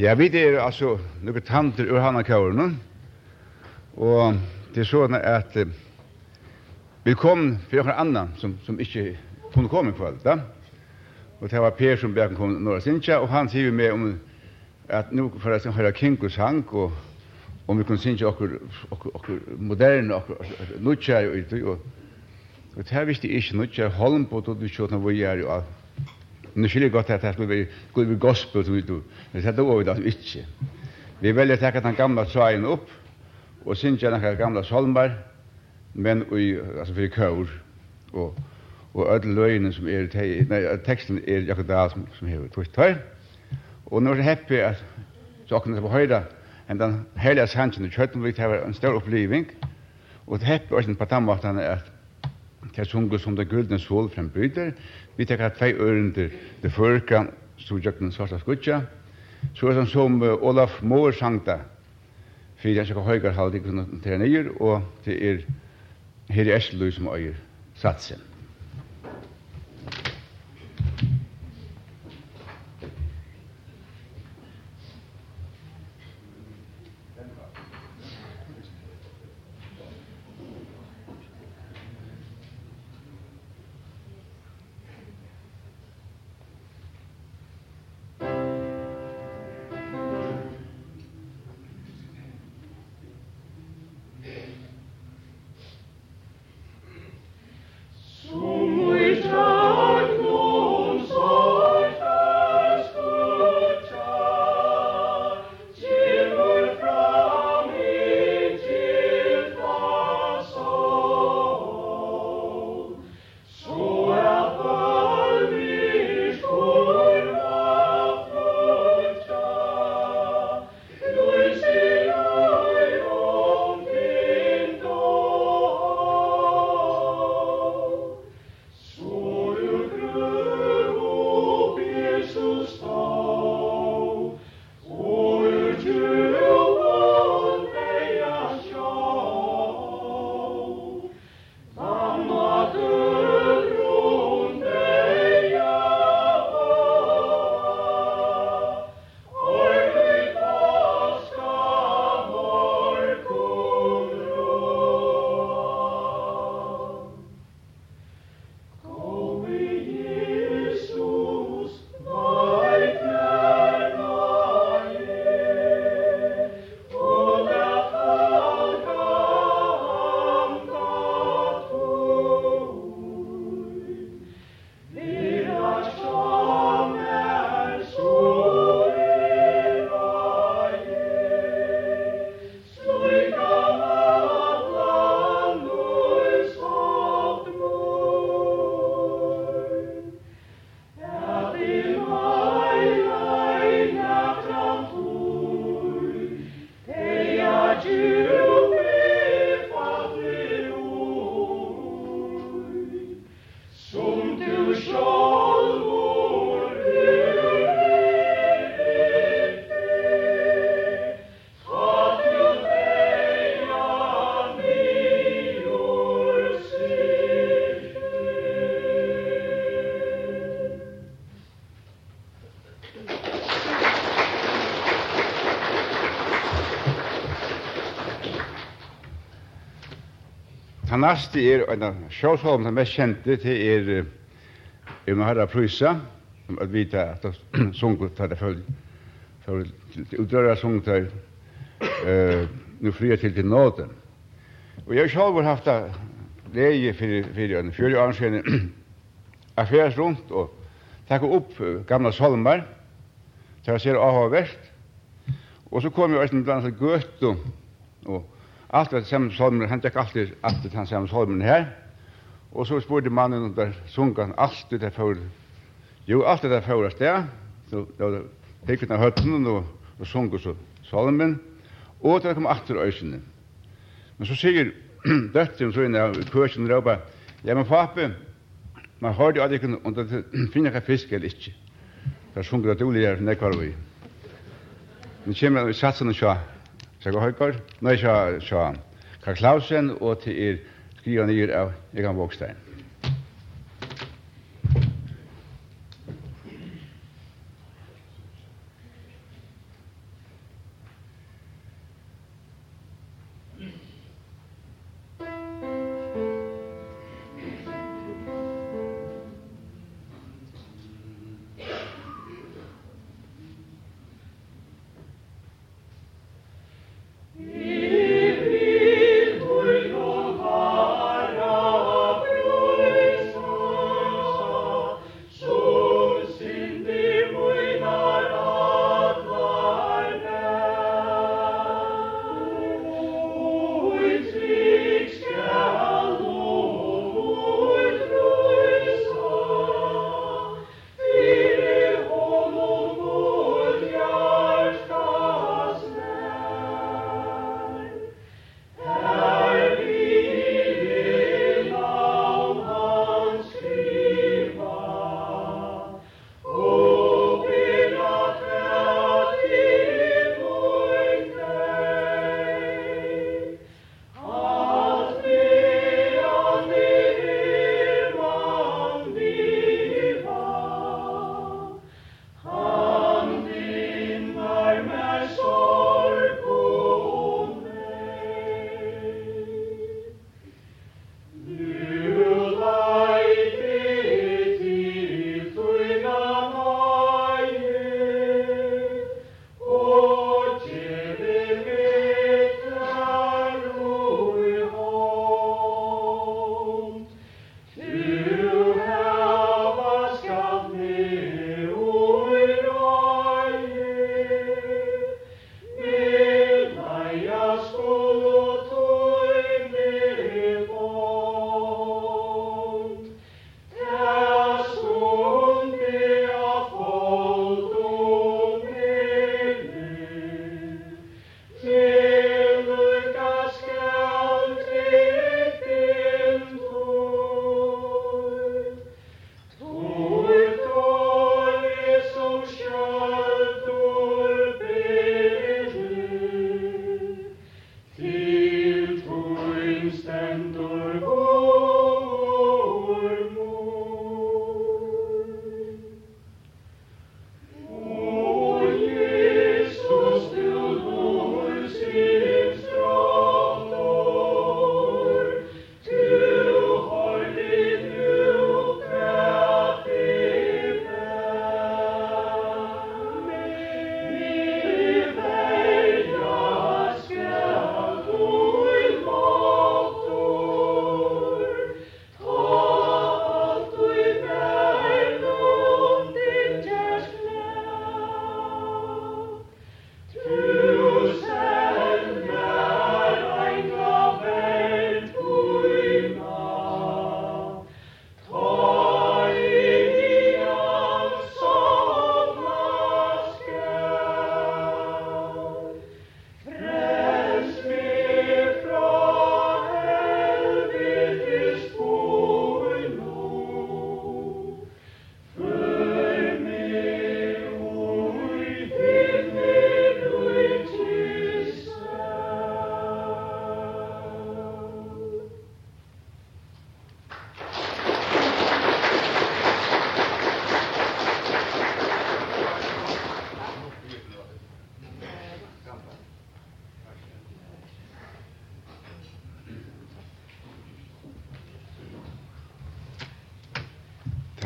Ja, vi er altså noen tanter ur hana Hannakauren, og det er sånn at eh, vi kom for noen annan som, som ikke kunne komme i kveld, da. Og det var Per som bjerg kom Norra Sinja, og han sier med om at nå for at høyre Kinko sang, og om vi kunne sinja okkur, okkur, okkur moderne, okkur nutjar og ytter, og, og det her visste jeg ikke nutjar, Holm på tog vi kjøtna hvor jeg er jo alt, Nu skulle jag godt att det skulle bli skulle bli gospel, så du. Men det var det da ikke. Vi väljer att ta den gamla gamle upp och og synge noen gamla salmer, men vi alltså för kör och och öll alle løgene som er, te, nei, teksten er jag Dahl som, som hever tvitt her. Og nå er det happy att så åkne på høyre, enn den hela sannsyn i Kjøttenvik, det var en stor oppliving, Och det happy også på den är att det sunker som det guldne sol frem bryter, Vi tar tvei øren til det førka, storjøkken svarta skutja, så er det som uh, Olaf sang da, fyrir jeg sikker høygar halde ikke til nyer, og det er her i Esseløy som øyer satsen. Den neste er, en av sjåsholm som er kjente, det er Ima Harra Prysa, som at vi at at sunget tar det følge, for utdøra sunget tar nu fria til til nåden. Og jeg sjål har haft leie fyrir en fyrir år siden affæres rundt og takk opp gamla solmar, tar seg avhavverst, og så kom jeg også blant annet gøtt og, og Alt var samme salmer, han tek alltid, alltid han samme salmen her. Og så spurte mannen om der sungan alt det der for, jo, alt det der for et sted. Så da fikk vi av høtten og, og sunga så salmen. Og det kom atter øysene. Men så sier døtteren så inn av kursen og råpa, ja, men pape, man hørte jo aldri om det finner ikke fisk eller ikke. Der sunga det ulig her, nekvar vi. Men kommer vi satsen og sjå, Sjaka Høygaard, nei, sjaka Karl Klausen, og til er skriva nyer av Egan Vågstein.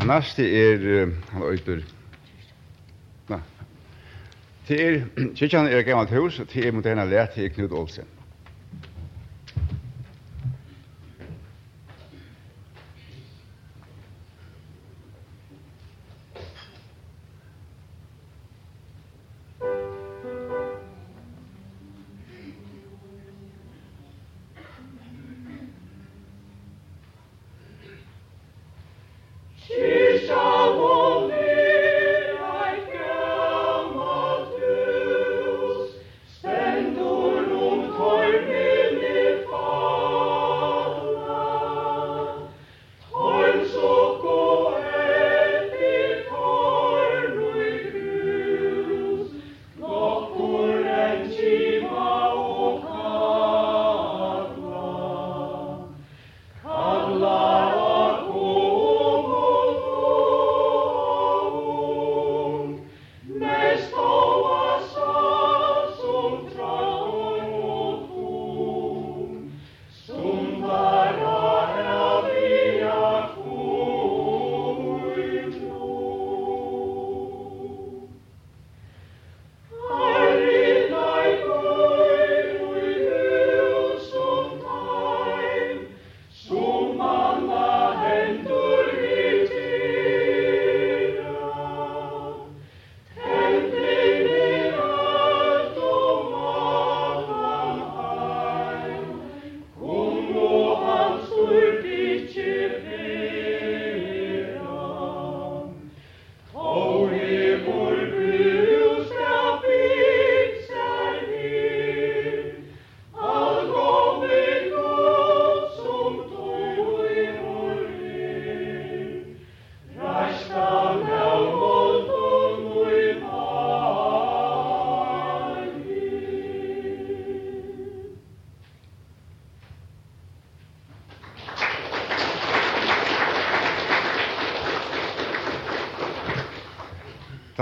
Han næste er, han øyder, na, det er, kyrkjan er gammalt hus, det er moderna lær, til er Knut Olsen.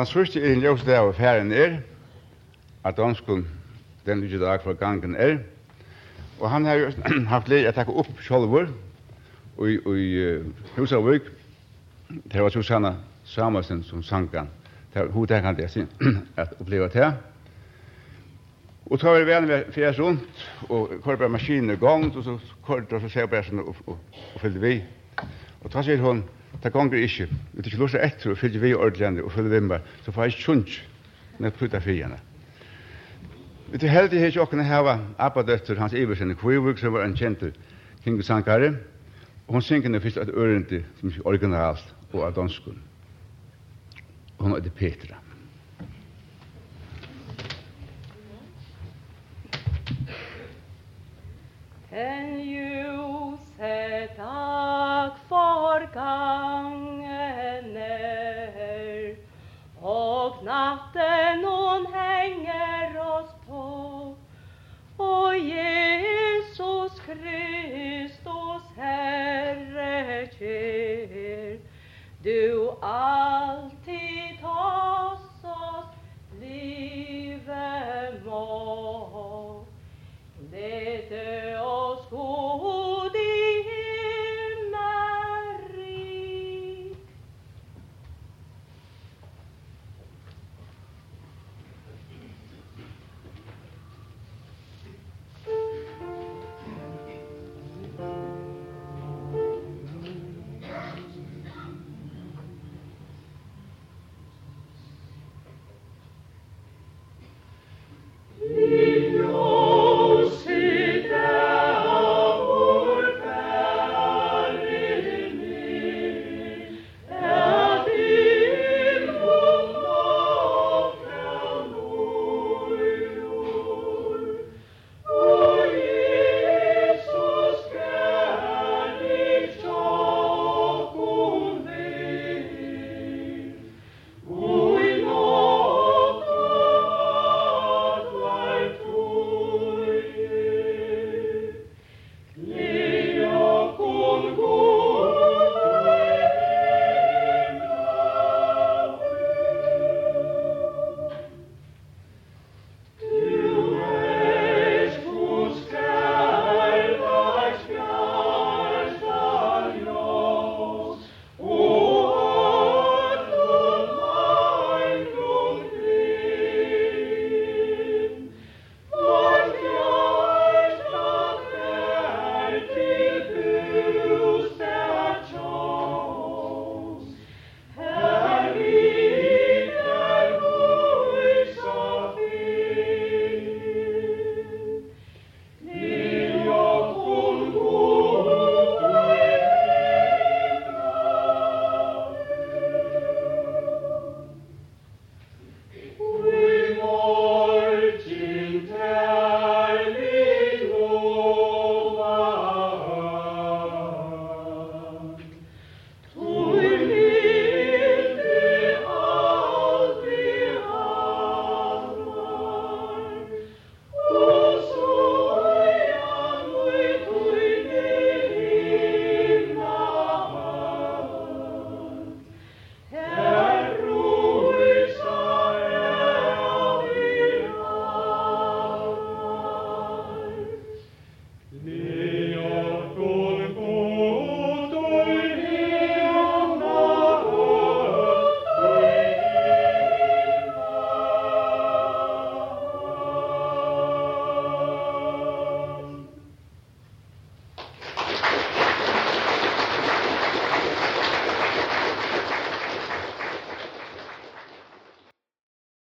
Tann første er en ljøs av ferien er, at ønsken den lykke dag for gangen er, og han har jo haft leir at takke opp sjolvor, og i, og i uh, Husavøk, det var Susanna Samuelsen som sankan, det var hovedtekant jeg sin, at oppleva det. Og tar vi det vel med fjers rundt, og kvar bare maskinen i gang, og så kvar det, og så ser jeg bare sånn, og, og, og, og fyllde vi. Og så sier hun, Det gonger ikkje. Hvis jeg ikkje lurer etter og fylgje vi ordentlig og fylger vimmer, så får jeg ikke sunt når jeg prutter frierne. Vi er heldig her ikke åkne heva Abba-døtter hans Iversen i Kvivuk, som var en kjent kingesankare, og hun synger først et ørende som er originalt og av danskun. Og hun er det Petra. Hen ljuset takk for gav